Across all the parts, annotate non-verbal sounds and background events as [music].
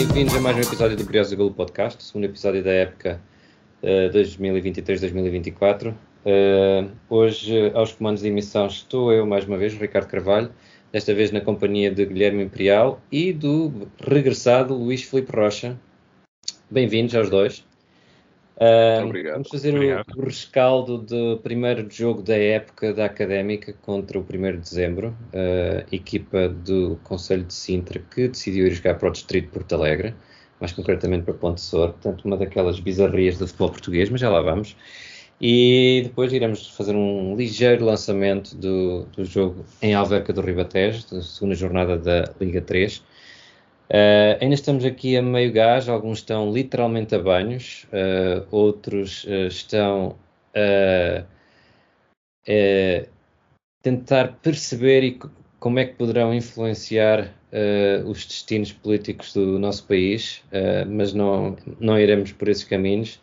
bem-vindos a mais um episódio do Curioso Golo Podcast, segundo episódio da época uh, 2023-2024. Uh, hoje, aos comandos de emissão, estou eu mais uma vez, Ricardo Carvalho, desta vez na companhia de Guilherme Imperial e do regressado Luís Filipe Rocha. Bem-vindos aos dois. Uh, Obrigado. Vamos fazer Obrigado. O, o, rescaldo do primeiro jogo da época da Académica contra o 1 de dezembro, uh, equipa do Conselho de Sintra que decidiu ir jogar para o Distrito de Porto Alegre, mais concretamente para Ponte Sor, portanto uma daquelas bizarrias do futebol português, mas já lá vamos. E depois iremos fazer um ligeiro lançamento do, do jogo em Alverca do Ribatejo, da segunda jornada da Liga 3. Uh, ainda estamos aqui a meio gás, alguns estão literalmente a banhos, uh, outros uh, estão a tentar perceber e como é que poderão influenciar os destinos políticos do nosso país, mas não, não iremos por esses caminhos.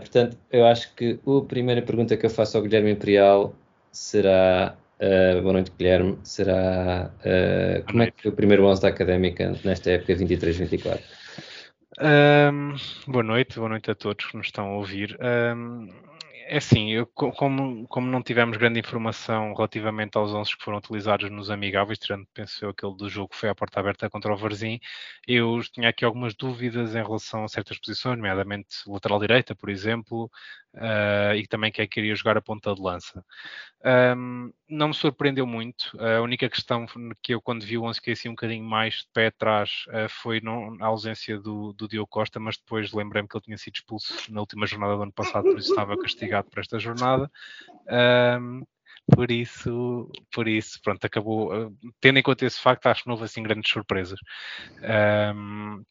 Portanto, eu acho que a primeira pergunta que eu faço ao Guilherme Imperial será: uh, Boa noite, Guilherme. Será uh, como é que foi o primeiro 11 da académica nesta época 23-24? Um, boa noite, boa noite a todos que nos estão a ouvir. Um, é assim, eu, como, como não tivemos grande informação relativamente aos 11 que foram utilizados nos amigáveis, tirando, penso eu, aquele do jogo que foi à porta aberta contra o Varzim, eu tinha aqui algumas dúvidas em relação a certas posições, nomeadamente lateral direita, por exemplo, uh, e também quem queria jogar a ponta de lança. Um, não me surpreendeu muito. A única questão que eu, quando vi o 11, fiquei assim um bocadinho mais de pé atrás uh, foi não, a ausência do, do Diogo Costa, mas depois lembrei-me que ele tinha sido expulso na última jornada do ano passado, por isso estava castigado para esta jornada. Um, por isso, por isso, pronto, acabou. Uh, tendo em conta esse facto, acho que não houve assim grandes surpresas. Um,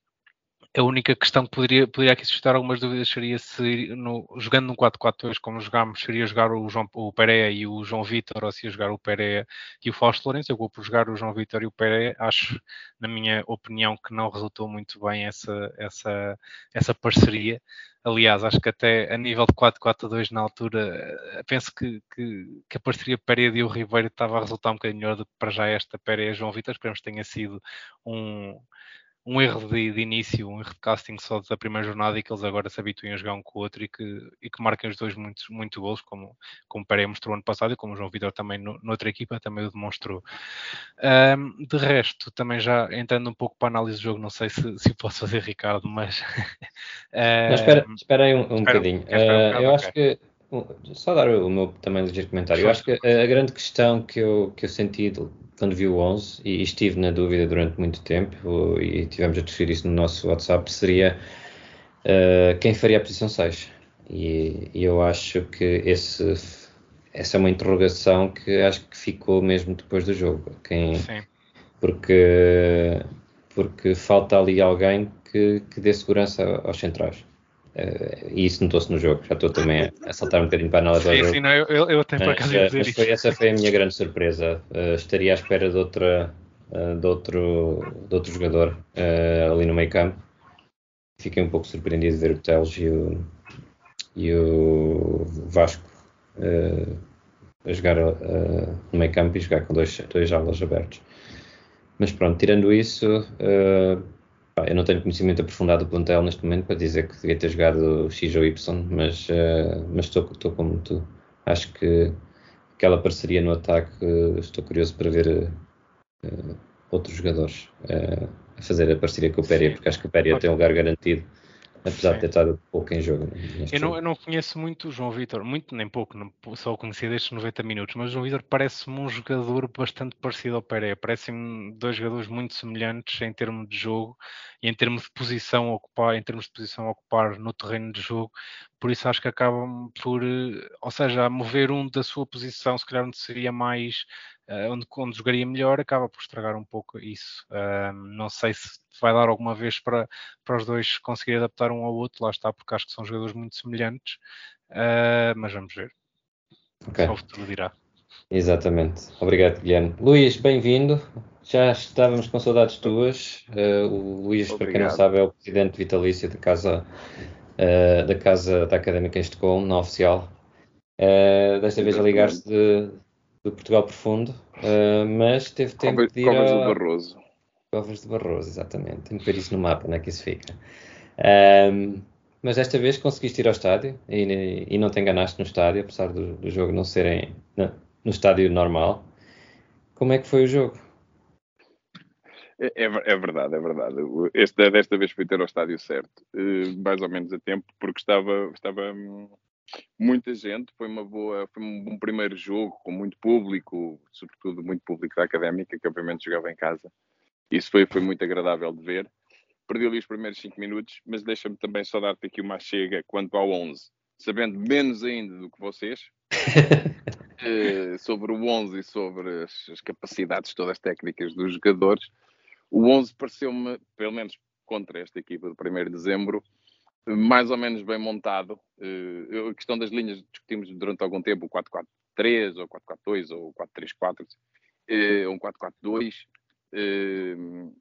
a única questão que poderia, poderia aqui suscitar algumas dúvidas seria se, no, jogando no 4-4-2, como jogámos, seria jogar o, João, o Pereira e o João Vitor, ou se ia jogar o Pereira e o Fausto Lourenço. Eu vou por jogar o João Vitor e o Pereira. Acho, na minha opinião, que não resultou muito bem essa, essa, essa parceria. Aliás, acho que até a nível de 4-4-2 na altura, penso que, que, que a parceria Pereira e o Ribeiro estava a resultar um bocadinho melhor do que para já esta Pereira e João Vitor. Esperamos que tenha sido um um erro de, de, início, um erro de casting só da primeira jornada e que eles agora se habituem a jogar um com o outro e que, e que marquem os dois muito, muito gols, como, como o Pereira mostrou ano passado e como o João Vitor também no, noutra equipa também o demonstrou. Um, de resto, também já entrando um pouco para a análise do jogo, não sei se, se posso fazer, Ricardo, mas. [laughs] não, espera, espera aí um, um espera, bocadinho. Uh, um eu acho que. Só dar o meu também ligeiro comentário. Eu acho que a, a grande questão que eu, que eu senti quando vi o 11 e estive na dúvida durante muito tempo e tivemos a discutir isso no nosso WhatsApp seria uh, quem faria a posição 6 e, e, eu acho que esse, essa é uma interrogação que acho que ficou mesmo depois do jogo quem, Sim. porque porque falta ali alguém que, que dê segurança aos centrais Uh, e isso notou-se no jogo. Já estou também a saltar um bocadinho para a análise sim, jogo. Sim, não, eu, eu tenho por acaso mas, dizer mas foi, essa foi a minha grande surpresa. Uh, estaria à espera de, outra, uh, de, outro, de outro jogador ali no meio campo. Fiquei um pouco surpreendido de ver o Teles e o, e o Vasco a jogar no meio campo e jogar com dois, dois alas abertos. Mas pronto, tirando isso, eu não tenho conhecimento aprofundado do plantel neste momento para dizer que devia ter jogado X ou Y, mas, uh, mas estou, estou como tu. Acho que aquela parceria no ataque, uh, estou curioso para ver uh, outros jogadores a fazer a parceria com o Péria, porque acho que o Péria tem um lugar garantido, apesar Sim. de ter estado pouco em jogo. Eu não, eu não, conheço muito o João Vitor, muito nem pouco, não, só o conheci destes 90 minutos, mas o João Vitor parece-me um jogador bastante parecido ao Pereira. Parecem-me dois jogadores muito semelhantes em termos de jogo e em termos de posição a ocupar, em termos de posição a ocupar no terreno de jogo, por isso acho que acabam por, ou seja, a mover um da sua posição, se calhar onde seria mais, onde, onde jogaria melhor, acaba por estragar um pouco isso. Uh, não sei se vai dar alguma vez para, para os dois conseguir adaptar um ao outro, lá está, porque acho que são jogadores muito semelhantes, uh, mas vamos ver. Okay. Só o futuro dirá. Exatamente. Obrigado, Guilherme. Luís, bem-vindo. Já estávamos com saudades tuas. Uh, o Luís, Obrigado. para quem não sabe, é o presidente vitalício da casa, uh, da, casa da Académica em Estocolmo, na oficial. Uh, desta vez a ligar-se de, de, Portugal Profundo, mas teve tempo de ir Covas ao... do Barroso. Covas de Barroso, exatamente. Tenho que ver isso no mapa, onde é que isso fica. Um, mas desta vez conseguiste ir ao estádio e, e não te enganaste no estádio, apesar do, do jogo não serem no, no, estádio normal. Como é que foi o jogo? É, é, é verdade, é verdade. Este, desta vez fui ter ao estádio certo, eh, mais ou menos a tempo, porque estava, estava hum, muita gente. Foi uma boa, foi um primeiro jogo com muito público, sobretudo muito público da académica, que obviamente jogava em casa. Isso foi, foi muito agradável de ver. Perdi ali os primeiros 5 minutos, mas deixa-me também só dar-te aqui uma chega quanto ao 11, sabendo menos ainda do que vocês. [laughs] eh, sobre o 11 e sobre as, as, capacidades todas técnicas dos jogadores, o 11 pareceu-me, pelo menos contra esta equipa do 1 de dezembro, mais ou menos bem montado. Uh, a questão das linhas discutimos durante algum tempo, o 4-4-3, ou 4-4-2, ou 4-3-4, uh, um 4-4-2. Uh,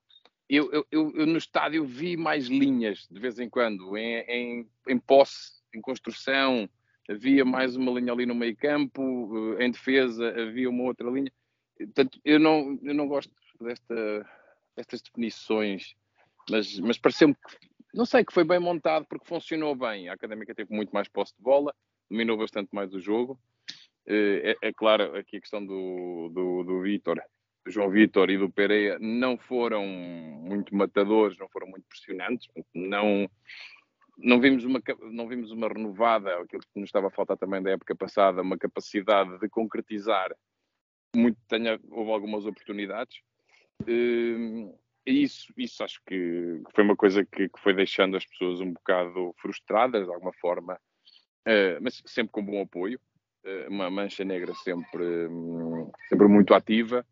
eu, eu, eu, no estádio vi mais linhas de vez em quando, em, em, em posse, em construção, havia mais uma linha ali no meio campo, em defesa havia uma outra linha. Portanto, eu não, eu não gosto desta, destas definições, mas, mas pareceu-me que não sei, que foi bem montado porque funcionou bem. A Académica teve muito mais posse de bola, dominou bastante mais o jogo. Eh, é, é claro, aqui a questão do, do, do Vitor, do João Vitor e do Pereira não foram muito matadores, não foram muito pressionantes, não, não, vimos uma, não vimos uma renovada, aquilo que nos estava a faltar também da época passada, uma capacidade de concretizar muito, tenha, houve algumas oportunidades. Uh, isso, isso acho que foi uma coisa que, que, foi deixando as pessoas um bocado frustradas, de alguma forma, uh, mas sempre com bom apoio. Uh, uma mancha negra sempre, um, sempre muito ativa,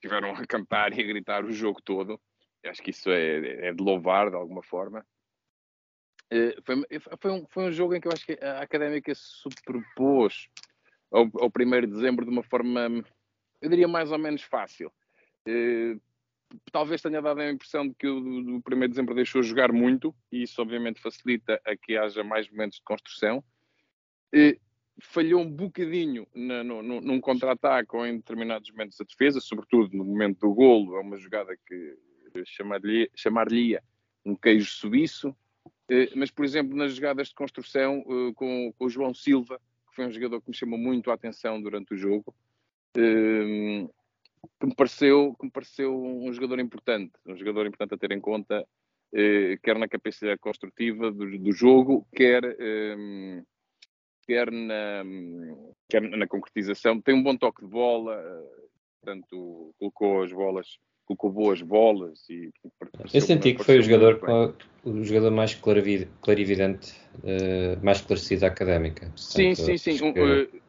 tiveram a cantar e a gritar o jogo todo. Acho que isso é, é de louvar, de alguma forma. Uh, foi, foi, um, foi um jogo em que eu acho que a Académica se superpôs ao, ao 1 de dezembro de uma forma, eu diria, mais ou menos fácil. Talvez tenha dado a impressão de que o 1 de dezembro deixou jogar muito, e isso obviamente facilita a que haja mais momentos de construção. E falhou um bocadinho no, no, num contra-ataque ou em determinados momentos da defesa, sobretudo no momento do golo, é uma jogada que chamar-lhe chamar um queijo suíço. Mas, por exemplo, nas jogadas de construção eh, com, com o João Silva, que foi um jogador que me chamou muito a atenção durante o jogo, eh, que me pareceu, que me pareceu um jogador importante, um jogador importante a ter em conta, eh, quer na capacidade construtiva do, do jogo, quer, eh, quer, na, quer na concretização. Tem um bom toque de bola, eh, portanto, colocou as bolas, colocou boas bolas. E, Eu senti que foi o jogador, o jogador mais clarividente, uh, mais esclarecido da académica. Portanto, sim, sim, sim. Um, uh,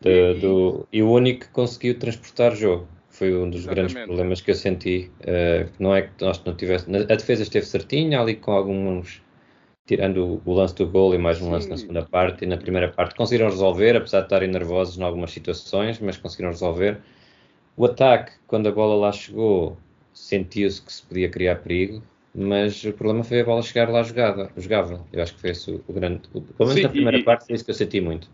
de, do, e o único que conseguiu transportar o jogo foi um dos Exatamente. grandes problemas que eu senti. Uh, não é que nós não tivesse. A defesa esteve certinha, ali com alguns. Tirando o, lance do gol e mais um Sim. lance na segunda parte. E na primeira parte conseguiram resolver, apesar de estarem nervosos em algumas situações, mas conseguiram resolver. O ataque, quando a bola lá chegou, sentiu-se que se podia criar perigo, mas o problema foi a bola chegar lá jogada, jogável. Eu acho que foi esse o, o grande. O, pelo menos Sim, na primeira e, parte, é isso que eu senti muito.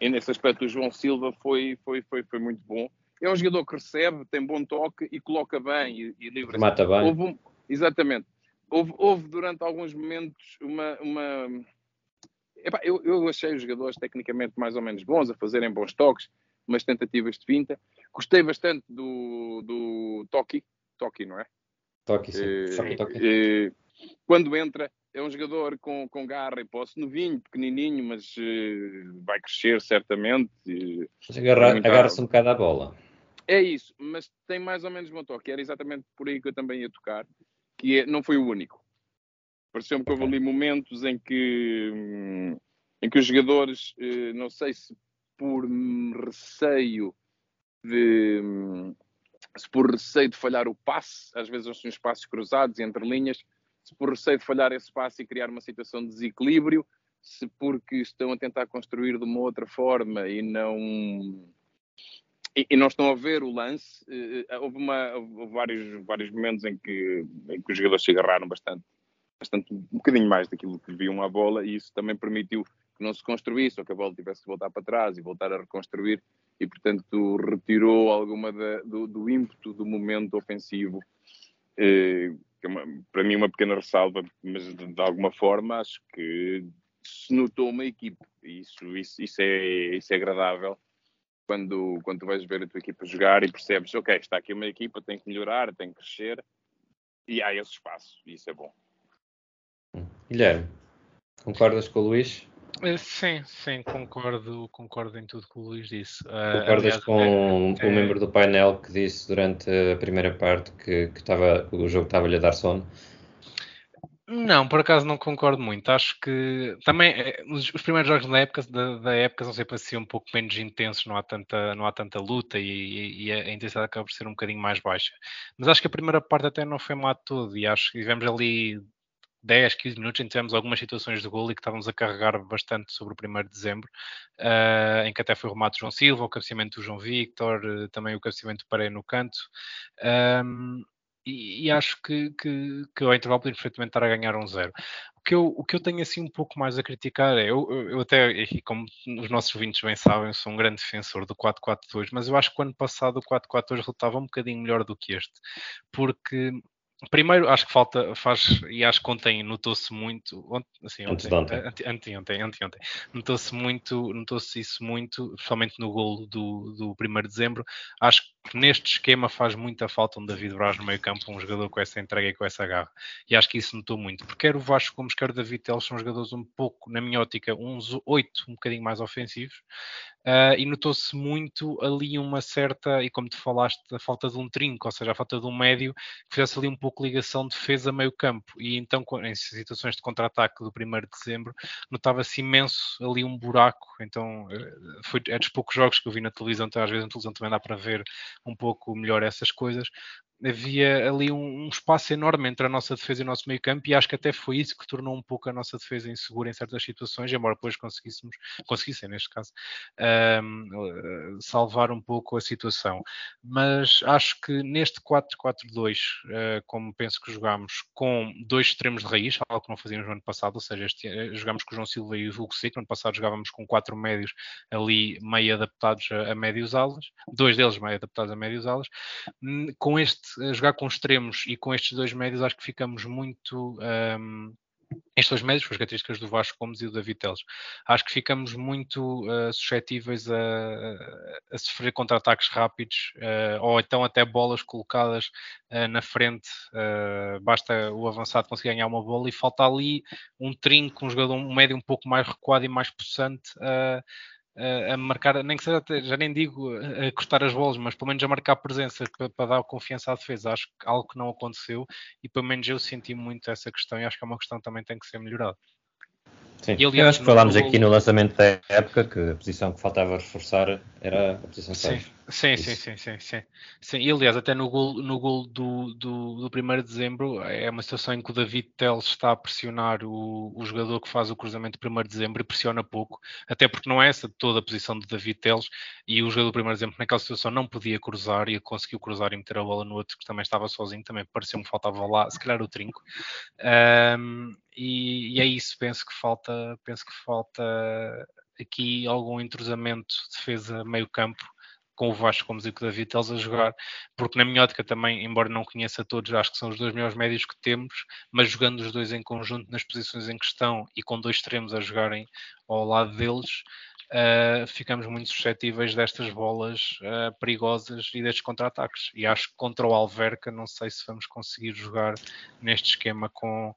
E nesse aspecto, o João Silva foi, foi, foi, foi muito bom é um jogador que recebe, tem bom toque e coloca bem e, e livra. Mata bem. Houve um, exatamente. Houve, houve, durante alguns momentos uma. uma... Epá, eu, eu achei os jogadores tecnicamente mais ou menos bons, a fazerem bons toques, umas tentativas de finta. Gostei bastante do, do Toki, Toki, não é? Toki, sim. Eh. Eh, quando entra, é um jogador com, com garra e posse novinho, pequenininho, mas uh, vai crescer certamente. Agarra, Agarra-se um bocado à bola. É isso, mas tem mais ou menos o meu toque. Era exatamente por aí que eu também ia tocar, que é, não foi o único. Pareceu-me que houve ali momentos em que, em que os jogadores, eh, não sei se por receio de se por receio de falhar o passe, às vezes são espaços cruzados entre linhas, se por receio de falhar esse passe e criar uma situação de desequilíbrio, se porque estão a tentar construir de uma outra forma e não e, e, não estão a ver o lance. Uh, houve, uma, houve vários, vários momentos em que, em que os jogadores se agarraram bastante, bastante, um bocadinho mais daquilo que deviam à bola, e isso também permitiu que não se construísse, ou que a bola tivesse que voltar para trás e voltar a reconstruir, e portanto retirou alguma da, do, do ímpeto do momento ofensivo Uh, é uma, para mim uma pequena ressalva, mas de, de, alguma forma acho que se notou uma equipe. Isso, isso, isso, é, isso é agradável quando, quando tu vais ver a tua equipa jogar e percebes, ok, está aqui uma equipa, tem que melhorar, tem que crescer e há esse espaço, e isso é bom. Guilherme, concordas com o Luís? Eh, sim, sim, concordo, concordo em tudo que o Luís disse. Eh, concordas uh, com é, o membro do painel que disse durante a primeira parte que, que, tava, que o jogo estava-lhe a dar sono? Não, por acaso não concordo muito. Acho que também eh, os, os primeiros jogos da época, da, da, época são sempre assim um pouco menos intensos, não há tanta, não há tanta luta e, e, a intensidade acaba por ser um bocadinho mais baixa. Mas acho que a primeira parte até não foi má de todo e acho que tivemos ali 10, 15 minutos em que tivemos algumas situações de gol e que estávamos a carregar bastante sobre o 1 de dezembro, uh, em que até foi o remate do João Silva, o cabeceamento do João Victor, uh, também o cabeceamento do Pereira no canto. E, e, acho que, que, que ao intervalo perfeitamente estar a ganhar um zero. O que, eu, o que eu tenho assim um pouco mais a criticar é, eu, eu até, e como os nossos ouvintes bem sabem, sou um grande defensor do 4-4-2, mas eu acho que o ano passado o 4-4-2 resultava um bocadinho melhor do que este, porque Primeiro, acho que falta, faz, e acho que ontem notou-se muito, assim, ontem, ontem, ontem, ontem, ontem, ontem notou-se muito, notou-se isso muito, principalmente no golo do, do 1 de dezembro. Acho que neste esquema faz muita falta um David Braz no meio campo, um jogador com essa entrega e com essa garra. E acho que isso notou muito, porque quer o Vasco como quer o David Teles são jogadores um pouco, na minha ótica, uns oito um bocadinho mais ofensivos, Uh, e notou-se muito ali uma certa, e como tu falaste, a falta de um trinco, ou seja, a falta de um médio que fizesse ali um pouco ligação defesa-meio campo. E então, em situações de contra-ataque do 1 de dezembro, notava-se imenso ali um buraco. Então, eh, foi, é dos poucos jogos que eu vi na televisão, então, às vezes na televisão também dá para ver um pouco melhor essas coisas, havia ali um, um, espaço enorme entre a nossa defesa e o nosso meio campo e acho que até foi isso que tornou um pouco a nossa defesa insegura em certas situações, embora depois conseguíssemos, conseguissem neste caso, um, salvar um pouco a situação. Mas acho que neste 4-4-2, uh, como penso que jogámos com dois extremos de raiz, algo que não fazíamos no ano passado, ou seja, este, uh, jogámos com o João Silva e o Hugo Seco, no ano passado jogávamos com quatro médios ali meio adaptados a, a médios alas, dois deles meio adaptados a médios alas, hum, com este a jogar com extremos e com estes dois médios, acho que ficamos muito. Um, estes dois médios, as características do Vasco Gomes e do David Teles, acho que ficamos muito uh, suscetíveis a, a, sofrer contra-ataques rápidos uh, ou então até bolas colocadas uh, na frente. basta o avançado conseguir ganhar uma bola e falta ali um trinco, um jogador um médio um pouco mais recuado e mais possante a marcar, nem que seja, já nem digo a cortar as bolas, mas pelo menos a marcar presença para, para, dar confiança à defesa. Acho que algo que não aconteceu e pelo menos eu senti muito essa questão e acho que é uma questão que também tem que ser melhorada. Sim, e, aliás, eu acho que falámos aqui no lançamento da época que a posição que faltava reforçar era a posição 6. Sim, sim, sim, sim, sim, sim. E aliás, até no gol, no gol do, do, do 1 de dezembro, é uma situação em que o David Teles está a pressionar o, o jogador que faz o cruzamento do 1 de dezembro e pressiona pouco, até porque não é essa toda a posição de David Teles e o jogador do 1 de dezembro naquela situação não podia cruzar e conseguiu cruzar e meter a bola no outro que também estava sozinho, também pareceu-me que faltava lá, se calhar o trinco. Um, e, e é isso, penso que falta, penso que falta aqui algum entrosamento defesa meio campo com o Vasco como e com o David Teles a jogar, porque na minha ótica também, embora não conheça todos, acho que são os dois melhores médios que temos, mas jogando os dois em conjunto nas posições em questão e com dois extremos a jogarem ao lado deles, uh, ficamos muito suscetíveis destas bolas uh, perigosas e destes contra-ataques. E acho que contra o Alverca não sei se vamos conseguir jogar neste esquema com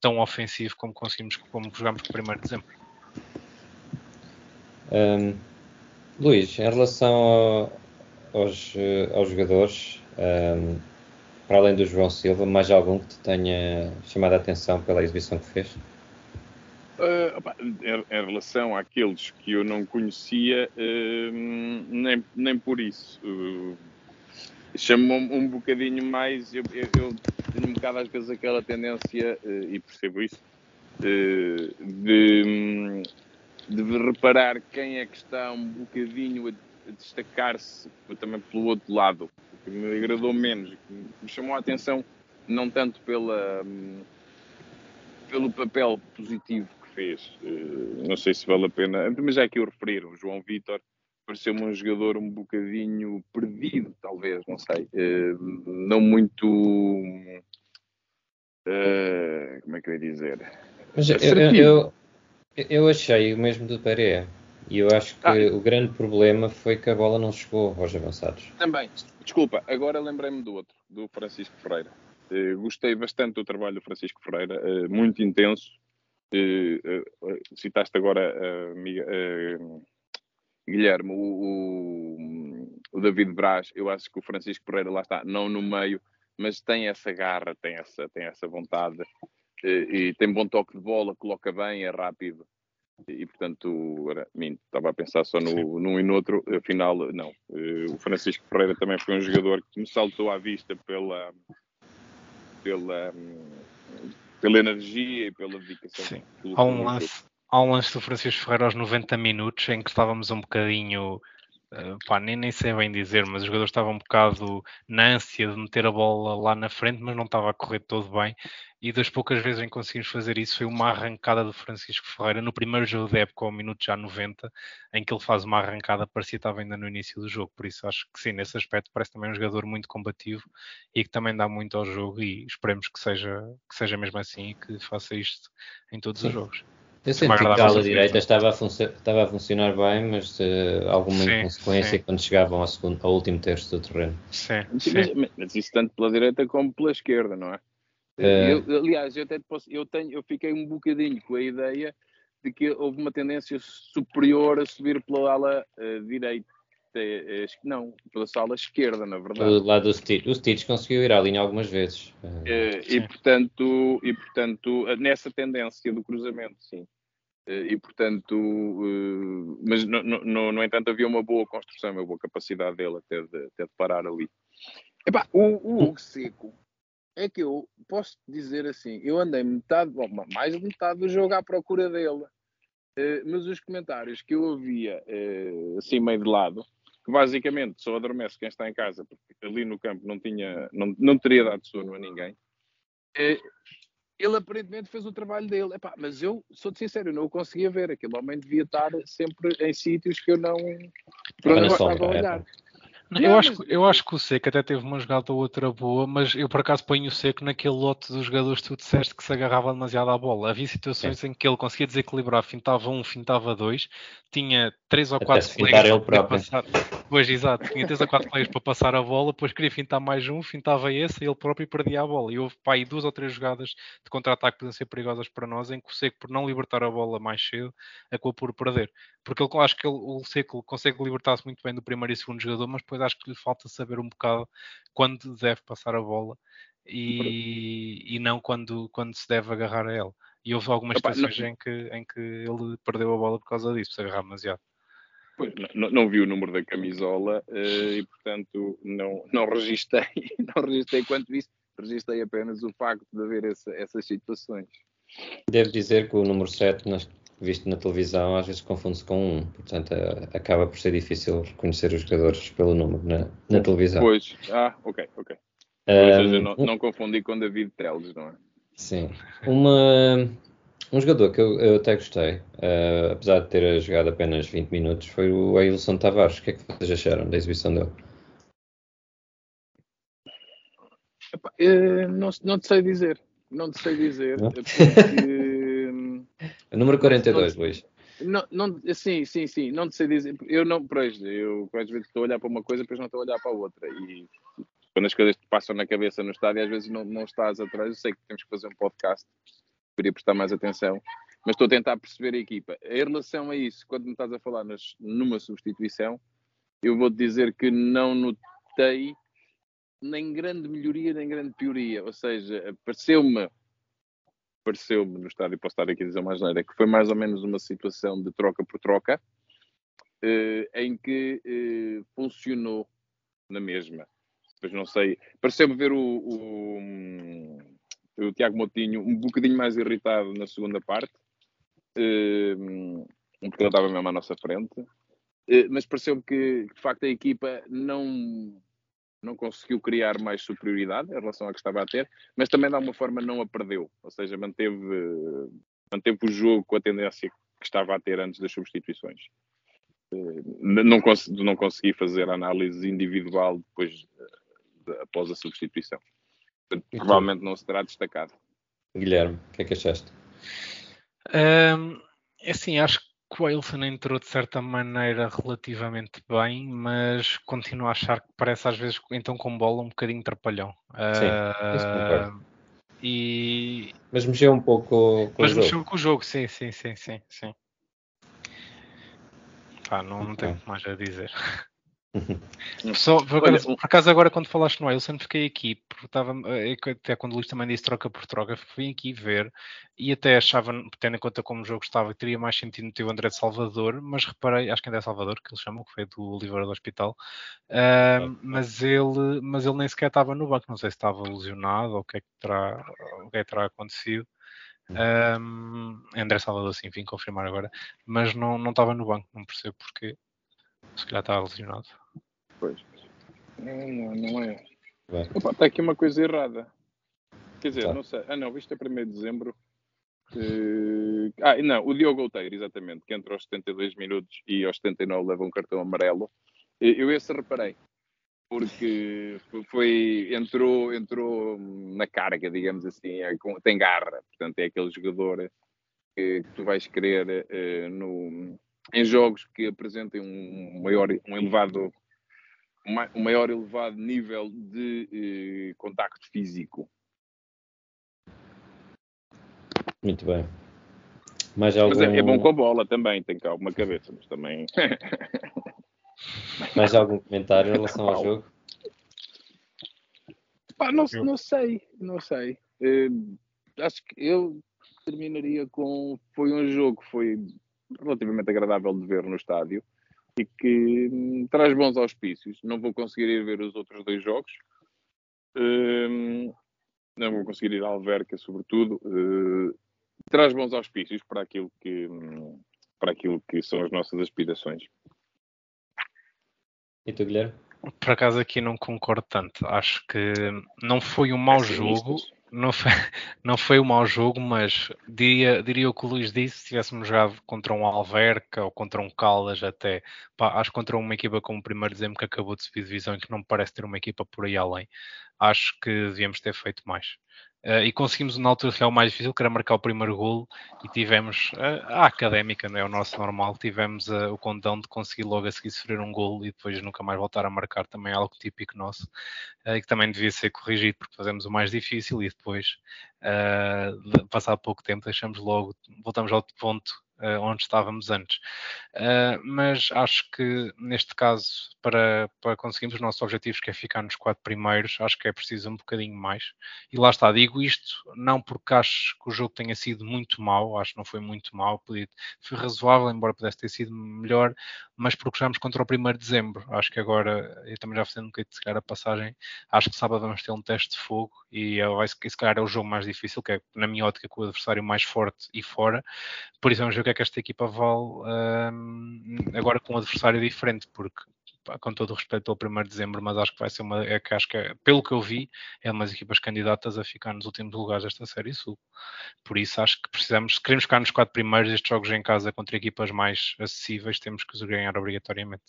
tão ofensivo como conseguimos, como jogamos com o 1 de dezembro. Um, Luís, em relação aos, eh, aos jogadores, um, para além do João Silva, mais algum que te tenha chamado a atenção pela exibição que fez? Uh, opa, em, em, relação àqueles que eu não conhecia, uh, nem, nem por isso. Uh, Chamou-me um bocadinho mais. Eu, eu, eu, tenho um bocado às vezes aquela tendência, e percebo isso, de, de reparar quem é que está um bocadinho a, a destacar-se também pelo outro lado, que me agradou menos, que me chamou a atenção não tanto pela, pelo papel positivo que fez, uh, não sei se vale a pena, mas já aqui o referir, o João Vitor, pareceu-me um jogador um bocadinho perdido, talvez, não sei. Uh, não muito. Uh, como é que eu ia dizer? Mas eu, eu, eu, achei o mesmo do Pereira. E eu acho que ah, o grande problema foi que a bola não chegou aos avançados. Também. Desculpa, agora lembrei-me do outro, do Francisco Ferreira. Uh, gostei bastante do trabalho do Francisco Ferreira, uh, muito intenso. Uh, citaste agora, Guilherme, o, o, o, David Braz. Eu acho que o Francisco Ferreira lá está, não no meio, mas tem essa garra, tem essa, tem essa vontade e tem bom toque de bola, coloca bem, é rápido e portanto era, minto, estava a pensar só no, num e no outro, afinal não. Uh, o Francisco Ferreira também foi um jogador que me saltou à vista pela pela, pela energia e pela dedicação. Sim. Há um, lance, há um lance do Francisco Ferreira aos 90 minutos em que estávamos um bocadinho Uh, pá, nem, nem sei bem dizer, mas o jogador estava um bocado na ânsia de meter a bola lá na frente, mas não estava a correr todo bem. E das poucas vezes em que conseguimos fazer isso foi uma arrancada do Francisco Ferreira no primeiro jogo da época, ao minuto já 90, em que ele faz uma arrancada, parecia que estava ainda no início do jogo. Por isso acho que sim, nesse aspecto parece também um jogador muito combativo e que também dá muito ao jogo. E esperemos que seja, que seja mesmo assim e que faça isto em todos sim. os jogos. Eu senti que a ala direita estava a, estava a funcionar bem, mas uh, alguma sim, inconsequência sim. quando chegavam ao, segundo, ao último terço do terreno. Sim, sim. Mas, mas, isso tanto pela direita como pela esquerda, não é? Uh... Eu, aliás, eu até posso, eu, tenho, eu fiquei um bocadinho com a ideia de que houve uma tendência superior a subir pela ala uh, direita. Não, pela sala esquerda, na verdade. Do lado do Stitch. O Stitch conseguiu ir à linha algumas vezes. e, portanto, e, portanto, nessa tendência do cruzamento, sim. E, portanto, mas, no, no, no, entanto, havia uma boa construção, uma boa capacidade dele até de, até de parar ali. Epá, o, o Hugo Seco é que eu posso dizer assim, eu andei metade, bom, mais de metade do jogo à procura dele, mas os comentários que eu ouvia assim meio de lado, que basicamente só adormece quem está em casa, porque ali no campo não, tinha, não, não teria dado sono a ninguém, ele aparentemente fez o trabalho dele. Epá, mas eu sou-te sincero, eu não o conseguia ver. Aquele homem devia estar sempre em sítios que eu não, não estava a olhar. Não, eu, acho, eu acho que o Seco até teve uma jogada ou outra boa, mas eu por acaso ponho o Seco naquele lote dos jogadores que tu disseste que se agarrava demasiado à bola. Havia situações em que ele conseguia desequilibrar, fintava um, fintava dois, tinha três ou quatro colegas para passar. Pois, exato, tinha três ou quatro colegas para passar a bola, depois queria fintar mais um, fintava esse e ele próprio perdia a bola. E houve pá, aí duas ou três jogadas de contra-ataque que podem ser perigosas para nós, em que o Seco, por não libertar a bola mais cedo, acabou por perder. Porque ele, acho que ele, o Seco consegue libertar-se muito bem do primeiro e segundo jogador, mas depois acho que lhe falta saber um bocado quando deve passar a bola e, e não quando, quando se deve agarrar a ela. E houve algumas situações não... em, que, em que ele perdeu a bola por causa disso, se agarrar demasiado. Pois, não, não, vi o número da camisola uh, e, portanto, não, não registrei, [laughs] não registrei quanto isso, registrei apenas o facto de haver essa, essas situações. Devo dizer que o número 7, visto na televisão, às vezes confunde-se com um, portanto, acaba por ser difícil reconhecer os jogadores pelo número na, na televisão. Pois, ah, ok, ok. Um, seja, não, não confundi com David Teles, não é? Sim. Uma, um jogador que eu, eu até gostei, uh, apesar de ter jogado apenas 20 minutos, foi o Ailson Tavares. O que é que vocês acharam da exibição dele? Epá, uh, não, não te sei dizer. Não te sei dizer. Porque... o número 42, Luís. Não, não, sim, sim, sim, não te sei dizer. Eu não, pois, eu às vezes estou a olhar para uma coisa, depois não estou a olhar para a outra. E quando as coisas te passam na cabeça no estádio, às vezes não, não estás atrás. Eu sei que temos que fazer um podcast deveria prestar mais atenção, mas estou a tentar perceber a equipa. Em relação a isso, quando me estás a falar nas, numa substituição, eu vou-te dizer que não notei nem grande melhoria, nem grande pioria. Ou seja, pareceu-me, pareceu-me no estádio, posso estar aqui a dizer mais nada, que foi mais ou menos uma situação de troca por troca, eh, em que eh, funcionou na mesma. Depois não sei, pareceu-me ver o, o o Tiago Motinho um bocadinho mais irritado na segunda parte, uh, porque ele estava mesmo à nossa frente, uh, mas pareceu-me que, de facto, a equipa não, não conseguiu criar mais superioridade em relação à que estava a ter, mas também de alguma forma não a perdeu, ou seja, manteve, manteve o jogo com a tendência que estava a ter antes das substituições. eh, não, cons não consegui fazer análise individual depois de, após a substituição. Provavelmente não será destacado. Guilherme, o que é que achaste? Um, é assim, acho Wilson entrou de certa maneira relativamente bem, mas continuo a achar que parece às vezes, então com bola, um bocadinho trapalhão. Sim, uh, isso concordo. E... Mas mexeu um pouco com mas o jogo. Mas mexeu com o jogo, sim, sim, sim, sim. sim. Pá, não, não tenho mais a dizer. Só, por, acaso, Olha, por, acaso, agora quando falaste no Wilson fiquei aqui, porque estava, eh, até quando o Luís também disse troca por troca, fui aqui ver e até achava, tendo em conta como o jogo estava, que teria mais sentido no o André de Salvador, mas reparei, acho que ainda é Salvador, que eles chamam, que foi do Oliveira do Hospital, uh, mas, ele, mas ele nem sequer estava no banco, não sei se estava lesionado ou o que é que terá, o que é que terá acontecido. Um, André Salvador, sim, vim confirmar agora, mas não, não estava no banco, não percebo porque se calhar estava lesionado. Pois. Não, não, não é. Opa, está aqui uma coisa errada. Quer dizer, tá. não sei. Ah, não, isto é 1 de dezembro. Uh... Ah, não, o Diogo Outeiro, exatamente, que entra aos 72 minutos e aos 79 leva um cartão amarelo. Eu esse reparei, porque foi, entrou, entrou na carga, digamos assim, é, tem garra, portanto é aquele jogador que, que tu vais querer uh, no, em jogos que apresentem um maior, um elevado um maior elevado nível de eh, contacto físico. Muito bem. Mais algum... Mas é, é, bom com a bola também, tem cá alguma cabeça, mas também. [laughs] Mais algum comentário em relação ao jogo? Pá, não, não sei, não sei. Uh, acho que eu terminaria com. Foi um jogo que foi relativamente agradável de ver no estádio e que hum, traz bons auspícios. Não vou conseguir ir ver os outros dois jogos. Hum, não vou conseguir ir à Alverca, sobretudo. Uh, traz bons auspícios para aquilo que hum, para aquilo que são as nossas aspirações. E tu, Guilherme? Por acaso aqui não concordo tanto. Acho que não foi um mau jogo não foi, [laughs] não foi um mau jogo, mas diria, diria o que o Luís disse, se tivéssemos jogado contra um Alverca ou contra um Caldas até, pá, acho contra uma equipa como o primeiro dezembro que acabou de subir divisão e que não parece ter uma equipa por aí além, acho que devíamos ter feito mais. Uh, e conseguimos na altura que o mais difícil, que era marcar o primeiro golo e tivemos uh, a académica, não é? O nosso normal, tivemos uh, o condão de conseguir logo a seguir sofrer um golo e depois nunca mais voltar a marcar, também é algo típico nosso e que também devia ser corrigido porque fazemos o mais difícil e depois, passado pouco tempo, deixamos logo, voltamos ao ponto uh, onde estávamos antes. Uh, mas acho que neste caso, para, para conseguirmos os nossos objetivos, que é ficar nos quatro primeiros, acho que é preciso um bocadinho mais. E lá está, digo isto não porque acho que o jogo tenha sido muito mau, acho que não foi muito mau, foi razoável, embora pudesse ter sido melhor, mas porque jogamos contra o primeiro de dezembro. Acho que agora, eu também já fazendo um bocadinho de chegar a passagem, acho que sábado vamos ter um teste de fogo e vai, se calhar é o jogo mais difícil, que é, na minha ótica, com o adversário mais forte e fora. Por isso vamos ver o que é que esta equipa vale um, agora com um adversário diferente, porque com todo o respeito pelo 1 de dezembro, mas acho que vai ser uma, é que acho que é, pelo que eu vi, é umas equipas candidatas a ficar nos últimos lugares desta Série Sul. Por isso acho que precisamos, se queremos ficar nos quatro primeiros, estes jogos em casa contra equipas mais acessíveis, temos que os ganhar obrigatoriamente.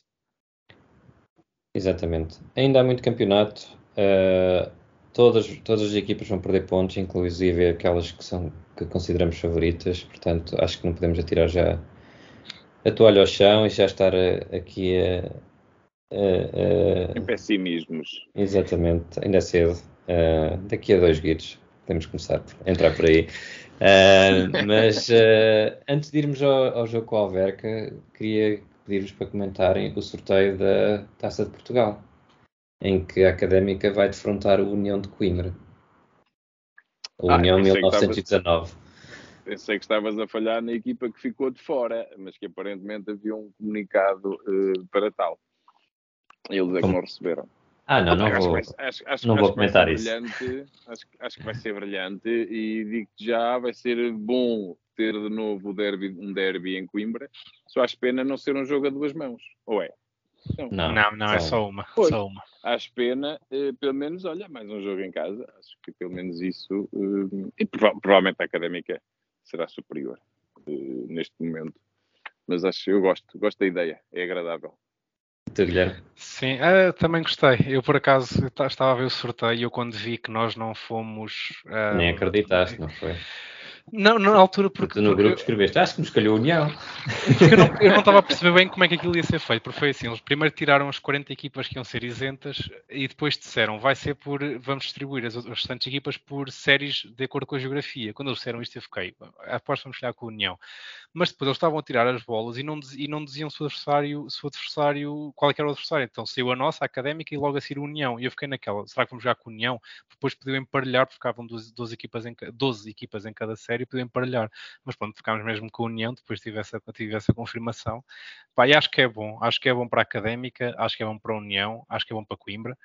Exatamente. Ainda há muito campeonato. Uh, todas, todas as equipas vão perder pontos, inclusive aquelas que, são, que consideramos favoritas, portanto acho que não podemos atirar já a toalha ao chão e já estar aqui a, a, a... em pessimismos. Exatamente, ainda é cedo. Uh, daqui a dois guides podemos começar a entrar por aí. Uh, [laughs] mas uh, antes de irmos ao, ao jogo com a Alverca, queria pedir-vos para comentarem o sorteio da Taça de Portugal em que a Académica vai defrontar o União de Coimbra. A ah, União 1919. Pensei que estavas a falhar na equipa que ficou de fora, mas que aparentemente havia um comunicado uh, para tal. Eles é que não receberam. Ah, não, não acho vou, vai, acho, acho, não vou comentar isso. Acho, acho, que vai ser brilhante e digo-te já, vai ser bom ter de novo o derby, um derby em Coimbra. Só acho pena não ser um jogo a duas mãos. Ou é? Não, não, não, é só uma. Pois, só uma. Acho pena, eh, pelo menos, olha, mais um jogo em casa. Acho que pelo menos isso. Eh, e prova provavelmente a académica será superior eh, neste momento. mas acho eu gosto, gosto da ideia, é agradável. Sim, uh, também gostei. Eu, por acaso, estava a ver o sorteio e eu, quando vi que nós não fomos. Uh, Nem acreditaste, não foi? Não, na altura porque... porque no grupo escreveste, acho que me escolheu a União. Eu não, estava a perceber bem como é que aquilo ia ser feito, porque foi assim, eles primeiro tiraram as 40 equipas que iam ser isentas e depois disseram, vai ser por, vamos distribuir as, as restantes equipas por séries de acordo com a geografia. Quando eles disseram isto eu fiquei, aposto vamos chegar com a União. Mas depois eles estavam a tirar as bolas e não, e não diziam se o adversário, se o adversário, qual é era o adversário. Então saiu a nossa, a Académica, e logo a seguir a União. E eu fiquei naquela, será que vamos jogar com a União? Depois podiam emparelhar, porque ficavam 12, 12, equipas em, 12 equipas em cada série, podiam emparelhar. Mas pronto, ficámos mesmo com a União, depois tive essa, tive essa confirmação. Pá, e acho que é bom, acho que é bom para a Académica, acho que é bom para a União, acho que é bom para Coimbra.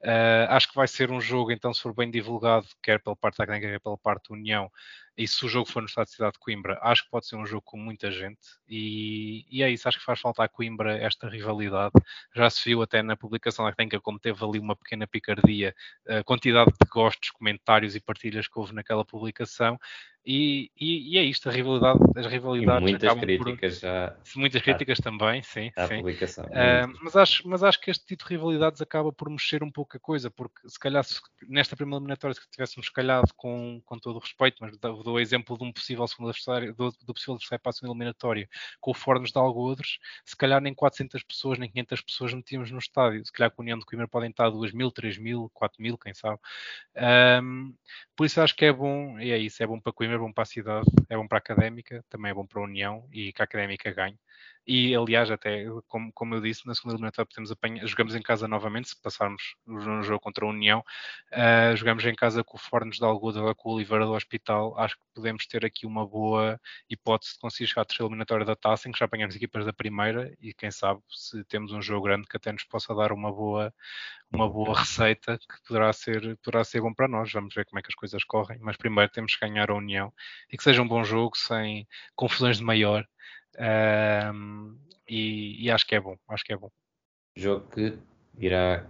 Uh, acho que vai ser um jogo, então, se for bem divulgado, quer pela parte da Académica, quer pela parte da União, e se o jogo for no estado de cidade de Coimbra, acho que pode ser um jogo com muita gente e, e, é isso, acho que faz falta a Coimbra esta rivalidade. Já se viu até na publicação da Tenka como teve ali uma pequena picardia, a quantidade de gostos, comentários e partilhas que houve naquela publicação e, e, e, é isto, a rivalidade, as rivalidades. E muitas críticas por, já. Muitas críticas à, também, sim. À sim. publicação. Uh, mas, acho, mas acho que este tipo de rivalidades acaba por mexer um pouco a coisa, porque se calhar se, nesta primeira eliminatória se tivéssemos calhado com, com todo o respeito, mas dou, o exemplo de um possível segundo adversário, do, do possível adversário para a segunda eliminatória com o Fornos de Algodres, se calhar nem 400 pessoas, nem 500 pessoas metíamos no estádio. Se calhar com a União de Coimbra podem estar 2 mil, 3 mil, 4 mil, quem sabe. Um, por isso acho que é bom, e é isso, é bom para Coimbra, é bom para a cidade é bom para a académica, também é bom para a União e que a académica ganhe. E, aliás, até como, como eu disse, na segunda eliminatória podemos apanhar, jogamos em casa novamente, se passarmos no jogo contra a União, uh, jogamos em casa com o Fornos de Algoda, com o Oliveira do Hospital. Acho que podemos ter aqui uma boa hipótese de conseguir chegar à terceira eliminatória da taça, em que já apanhamos equipas da primeira e quem sabe se temos um jogo grande que até nos possa dar uma boa, uma boa receita que poderá ser, poderá ser bom para nós. Vamos ver como é que as coisas correm, mas primeiro temos que ganhar a União e que seja um bom jogo sem confusões de maior um, e, e, acho que é bom, acho que é bom. Jogo que irá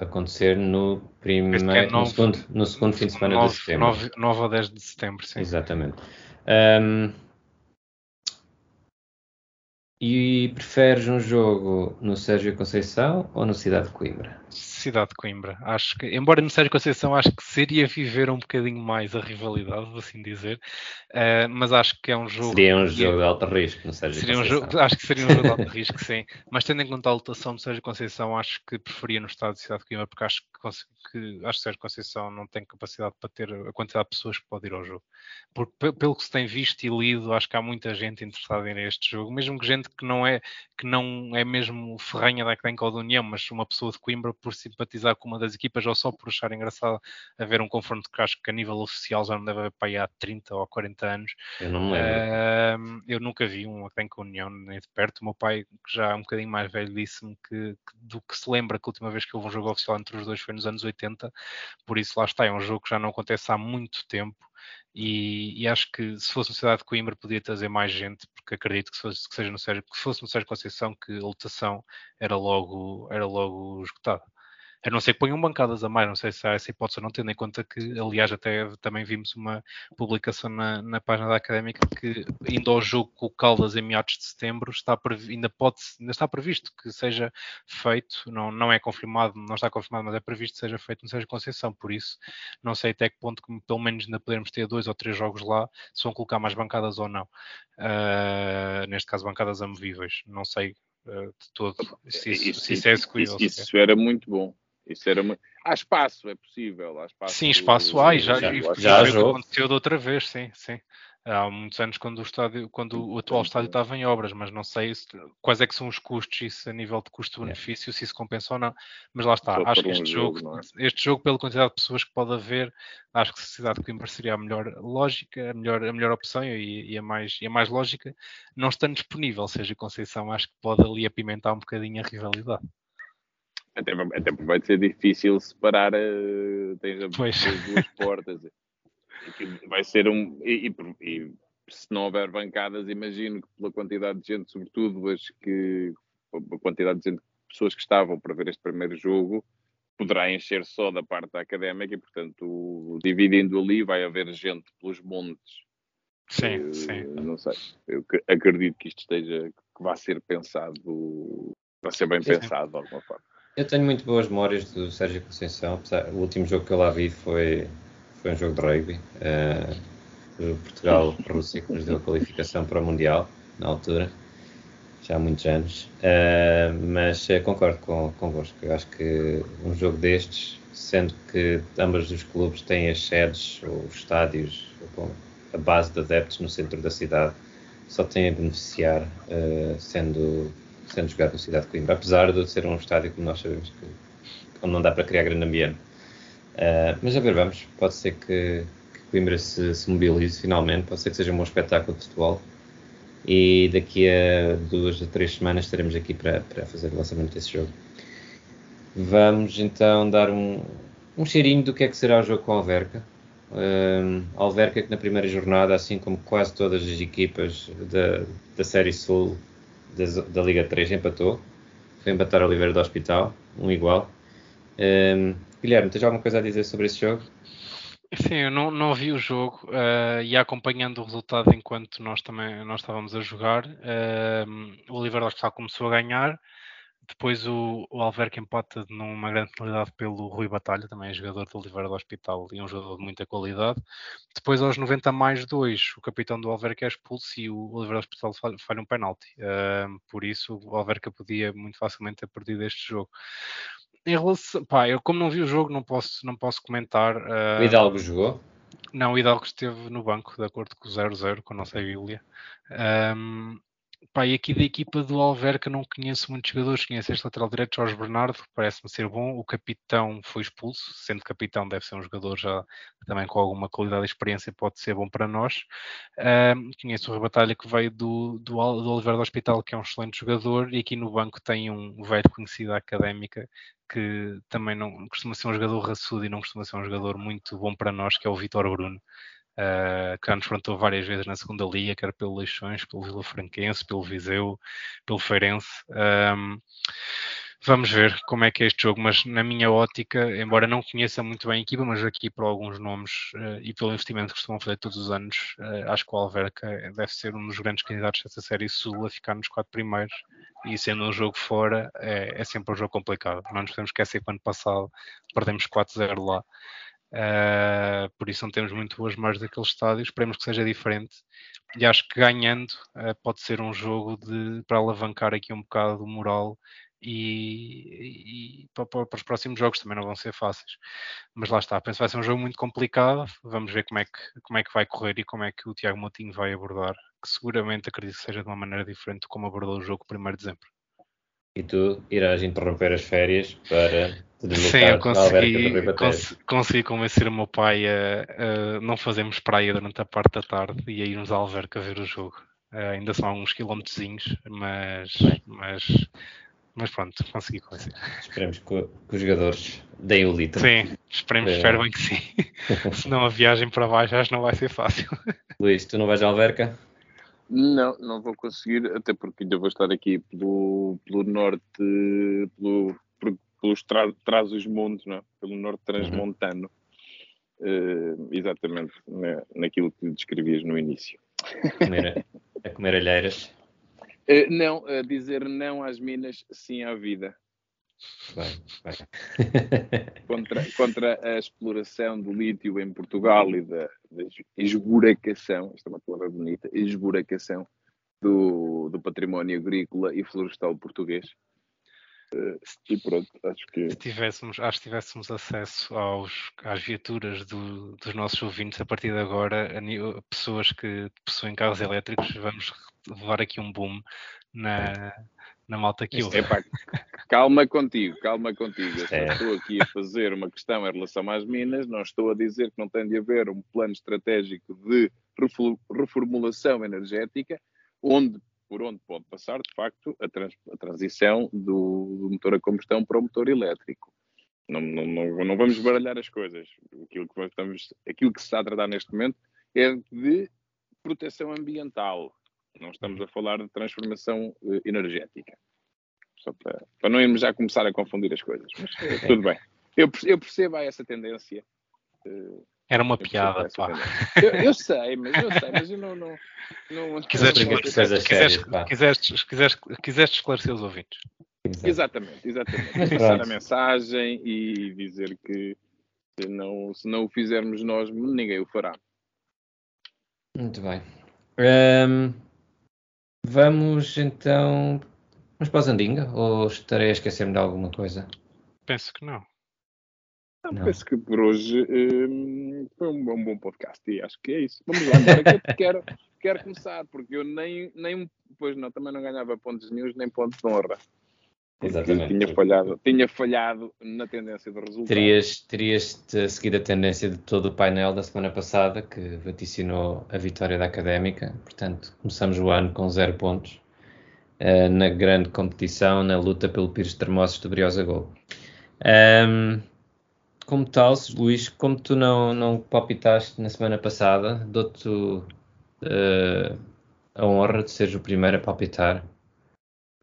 acontecer no primeiro, é no, segundo, no segundo fim de semana 9, de setembro. 9, 9 a 10 de setembro, sim. Exatamente. Um, e preferes um jogo no Sérgio Conceição ou no Cidade de Coimbra? Cidade de Coimbra. Acho que, embora no Sérgio Conceição, acho que seria viver um bocadinho mais a rivalidade, vou assim dizer. Uh, mas acho que é um jogo. Seria um jogo de alto risco no Sérgio seria. Um jogo, acho que seria um jogo de alto [laughs] risco, sim. Mas tendo em conta a lotação do Sérgio Conceição, acho que preferia no estado de Cidade de Coimbra, porque acho que, que acho que Sérgio Conceição não tem capacidade para ter a quantidade de pessoas que pode ir ao jogo. Porque, pelo que se tem visto e lido, acho que há muita gente interessada em este jogo, mesmo que gente que não é, que não é mesmo ferranha da Crenca ou da União, mas uma pessoa de Coimbra por simpatizar com uma das equipas ou só por achar engraçado haver um confronto que acho que a nível oficial já não deve haver para aí há 30 ou 40 anos. Eu não me lembro. Uh, eu nunca vi um Crenca União nem de perto. O meu pai, que já é um bocadinho mais velho, disse-me que, que, do que se lembra que a última vez que houve um jogo oficial entre os dois foi nos anos 80, por isso lá está, é um jogo que já não acontece há muito tempo e, e, acho que se fosse na cidade de Coimbra podia trazer mais gente, porque acredito que, fosse, que seja no Sérgio, que fosse no Sérgio Conceição que a lotação era logo, era logo esgotada. A não ser que ponham bancadas a mais, não sei se há essa hipótese, não tendo em conta que, aliás, até também vimos uma publicação na, na página da Académica que, indo ao jogo com o Caldas em meados de setembro, está ainda, pode, ainda está previsto que seja feito, não, não é confirmado, não está confirmado, mas é previsto que seja feito no Sérgio Conceição, por isso não sei até que ponto que pelo menos ainda podemos ter dois ou três jogos lá, se vão colocar mais bancadas ou não. Uh, neste caso, bancadas amovíveis, não sei uh, de todo se isso, isso, se isso é Isso, isso era muito bom. Isso era uma... Há espaço, é possível. Há espaço sim, espaço há, e já, já, já, já aconteceu de outra vez, sim, sim. Há muitos anos quando o, estádio, quando o atual estádio estava em obras, mas não sei se, quais é que são os custos, isso a nível de custo-benefício, se isso compensa ou não. Mas lá está, Só acho que este, um jogo, jogo é? este jogo, pela quantidade de pessoas que pode haver, acho que a cidade de Coimbra seria a melhor lógica, a melhor, a melhor opção e, e, a mais, e a mais lógica, não estando disponível, seja Conceição, acho que pode ali apimentar um bocadinho a rivalidade. Até, até vai ser difícil separar uh, tens as duas [laughs] portas. vai ser um. E, e, e, se não houver bancadas, imagino que pela quantidade de gente, sobretudo as que. a quantidade de gente, pessoas que estavam para ver este primeiro jogo, poderá encher só da parte académica e, portanto, dividindo ali, vai haver gente pelos montes. Sim, uh, sim. Não sei. Eu acredito que isto esteja, que vai ser pensado, vai ser bem sim, pensado de alguma forma. Eu tenho muito boas memórias do Sérgio Conceição. O último jogo que eu lá vi foi, foi um jogo de rugby. Uh, Portugal-Rússia, que nos deu a qualificação para o Mundial, na altura, já há muitos anos. Uh, mas uh, concordo com, convosco. Eu acho que um jogo destes, sendo que ambos os clubes têm as sedes ou os estádios, ou a base de adeptos no centro da cidade, só tem a beneficiar, uh, sendo sendo jogado na cidade de Coimbra, apesar de ser um estádio como nós sabemos que onde não dá para criar grande ambiente. Uh, mas a ver, vamos, pode ser que, que Coimbra se, se, mobilize finalmente, pode ser que seja um bom espetáculo de futebol e daqui a duas a três semanas estaremos aqui para, para fazer o lançamento desse jogo. Vamos então dar um, um cheirinho do que é que será o jogo com a Alverca. Uh, Alverca que na primeira jornada, assim como quase todas as equipas da, da Série Sul, da, da Liga 3 empatou. Foi empatar o Oliveira do Hospital, um igual. Um, Guilherme, tens alguma coisa a dizer sobre esse jogo? Sim, eu não, não vi o jogo uh, e acompanhando o resultado enquanto nós também nós estávamos a jogar, uh, o Oliveira do Hospital começou a ganhar depois o, o Alverca empata numa grande qualidade pelo Rui Batalha, também é jogador do Oliveira do Hospital e um jogador de muita qualidade. Depois, aos 90 mais 2, o capitão do Alverca é expulso e o Oliveira do Hospital falha um penalti. Uh, por isso, o Alverca podia muito facilmente ter perdido este jogo. Em relação, pá, eu como não vi o jogo, não posso, não posso comentar. Uh, o Hidalgo jogou? Não, o Hidalgo esteve no banco, de acordo com o 0-0, com a nossa Bíblia. Um, Pá, e aqui da equipa do Alverca não conheço muitos jogadores, conheço este lateral direito, Jorge Bernardo, parece-me ser bom. O capitão foi expulso, sendo capitão deve ser um jogador já também com alguma qualidade e experiência, pode ser bom para nós. Conheço o Rebatalha que veio do, do, do do Hospital, que é um excelente jogador, e aqui no banco tem um velho conhecido académica que também não costuma ser um jogador raçudo e não costuma ser um jogador muito bom para nós, que é o Vitor Bruno uh, que já nos enfrentou várias vezes na segunda liga, quer pelo Leixões, pelo Vila Franquense, pelo Viseu, pelo Feirense. Um, vamos ver como é que é este jogo, mas na minha ótica, embora não conheça muito bem a equipa, mas aqui por alguns nomes uh, e pelo investimento que costumam fazer todos os anos, uh, acho que o Alverca deve ser um dos grandes candidatos dessa série sul a ficar nos quatro primeiros. E sendo um jogo fora, é, é sempre um jogo complicado. Não nos podemos esquecer que ano passado perdemos 4-0 lá. Uh, por isso não temos muito boas margens daquele estádio. Esperemos que seja diferente. E acho que ganhando uh, pode ser um jogo de, para alavancar aqui um bocado o moral e, e para, para, os próximos jogos também não vão ser fáceis. Mas lá está, penso que vai ser um jogo muito complicado. Vamos ver como é que, como é que vai correr e como é que o Tiago Moutinho vai abordar, que seguramente acredito que seja de uma maneira diferente como abordou o jogo 1 de dezembro. E tu irás interromper as férias para Sim, eu consegui, cons consegui convencer o meu pai a, a, não fazermos praia durante a parte da tarde e a irmos à Alverca ver o jogo. Uh, ainda são alguns quilómetrozinhos, mas, mas, mas pronto, consegui convencer. Esperemos que, que os jogadores deem o litro. Sim, esperemos, é. espero bem que sim. [laughs] Senão a viagem para baixo acho que não vai ser fácil. Luís, tu não vais à Alverca? Não, não vou conseguir, até porque ainda vou estar aqui pelo, pelo norte, pelo, pelos tra trás montes, não é? pelo norte transmontano. Uhum. Uh, exatamente na, naquilo que descrevias no início. A comer, a comer alheiras? Uh, não, a dizer não às minas, sim à vida. Bem, bem. [laughs] contra, contra a exploração do lítio em Portugal e da, da esburacação, esta é uma palavra bonita, esburacação do, do património agrícola e florestal português. Uh, e pronto, acho que. Se tivéssemos, acho que tivéssemos acesso aos, às viaturas do, dos nossos ouvintes a partir de agora, a, pessoas que possuem carros elétricos, vamos levar aqui um boom na, na malta que ouve. Epá, calma contigo, calma contigo. Eu é. estou aqui a fazer uma questão em relação às minas, não estou a dizer que não tem de haver um plano estratégico de reformulação energética, onde, por onde pode passar, de facto, a, trans, a transição do, do, motor a combustão para o motor elétrico. Não, não, não, não vamos baralhar as coisas. Aquilo que, estamos, aquilo que se está a tratar neste momento é de proteção ambiental. Não estamos a falar de transformação uh, energética. Só para, para não irmos já começar a confundir as coisas. Mas uh, [laughs] tudo bem. Eu, eu percebo essa tendência. Uh, Era uma piada, pá. Eu, eu, sei, mas eu sei, mas eu não. não, não quiseste, esclarecer, quiseste, quiseste, quiseste esclarecer os ouvintes. Exatamente, exatamente. [laughs] Passar a mensagem e dizer que se não, se não o fizermos nós, ninguém o fará. Muito bem. Um, vamos então. Vamos para a Zandinga? Ou estarei a esquecer-me de alguma coisa? Penso que não. Não, não. Penso que por hoje um, foi um, um, bom podcast e acho que é isso. Vamos lá, agora que eu quero, quero começar, porque eu nem, nem, pois não, também não ganhava pontos nenhum nem pontos de honra. Exatamente. Tinha falhado, tinha falhado na tendência do resultado. Terias, terias seguido a tendência de todo o painel da semana passada, que vaticinou a vitória da Académica. Portanto, começamos o ano com zero pontos uh, na grande competição, na luta pelo Pires Termossos do Briosa Gol. Um, como tal, Luís, como tu não, não palpitaste na semana passada, dou-te uh, a honra de seres o primeiro a palpitar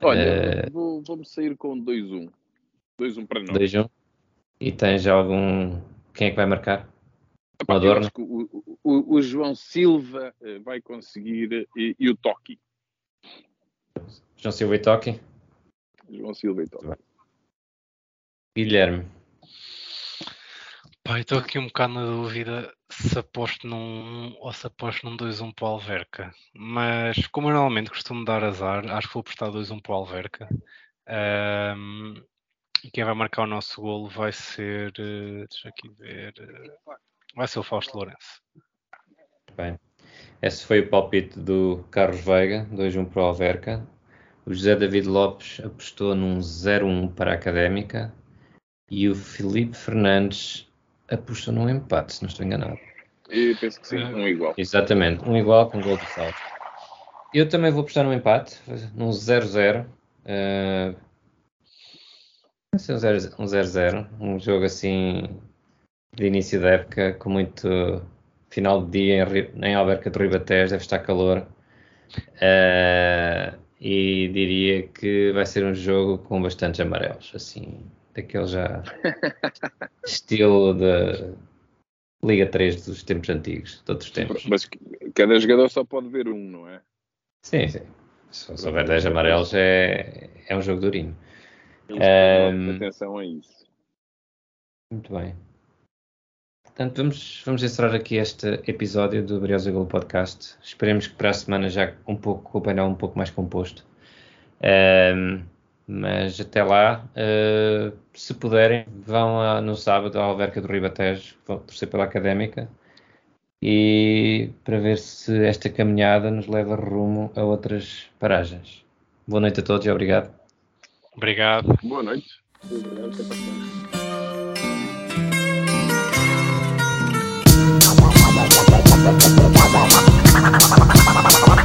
Olha, uh, vou, vou-me sair com 2-1. 2-1 para nós. 2-1. E tens algum. Quem é que vai marcar? Epá, acho que o, o, o, João Silva eh, vai conseguir e, e, o Toki. João Silva e Toki? João Silva e Toki. Guilherme. Pai, estou aqui um bocado na dúvida se aposto num ou se aposto num 2-1 para o Alverca. Mas como eu normalmente costumo dar azar, acho que vou apostar 2-1 para o Alverca. Um, e quem vai marcar o nosso golo vai ser. Eh, deixa aqui ver. Eh, vai ser o Fausto Lourenço. Bem, esse foi o palpite do Carlos Veiga, 2-1 para o Alverca. O José David Lopes apostou num 0-1 para a Académica. E o Felipe Fernandes apostou num empate, se não estou enganado. Eu penso que sim, um igual. Exatamente, um igual com gol de salto. Eu também vou apostar num empate, num 0-0. Uh, um 0-0, um jogo assim de início da época, com muito final de dia em, em Alberca de Ribatejo, deve estar calor. Uh, e diria que vai ser um jogo com bastantes amarelos, assim, daquele já estilo da Liga 3 dos tempos antigos, de outros tempos. Mas cada jogador só pode ver um, não é? Sim, sim. Se, se houver 10 amarelos é, é um jogo durinho. Um, atenção a isso. Muito bem. Portanto, vamos, vamos encerrar aqui este episódio do Briosa Gol Podcast. Esperemos que para a semana já um pouco, com o painel um pouco mais composto. Um, mas até lá, uh, se puderem, vão a, no sábado ao Alverca do Ribatejo, vão torcer pela académica e para ver se esta caminhada nos leva rumo a outras paragens. Boa noite a todos e obrigado. Obrigado. Boa noite. Obrigado. [laughs] Até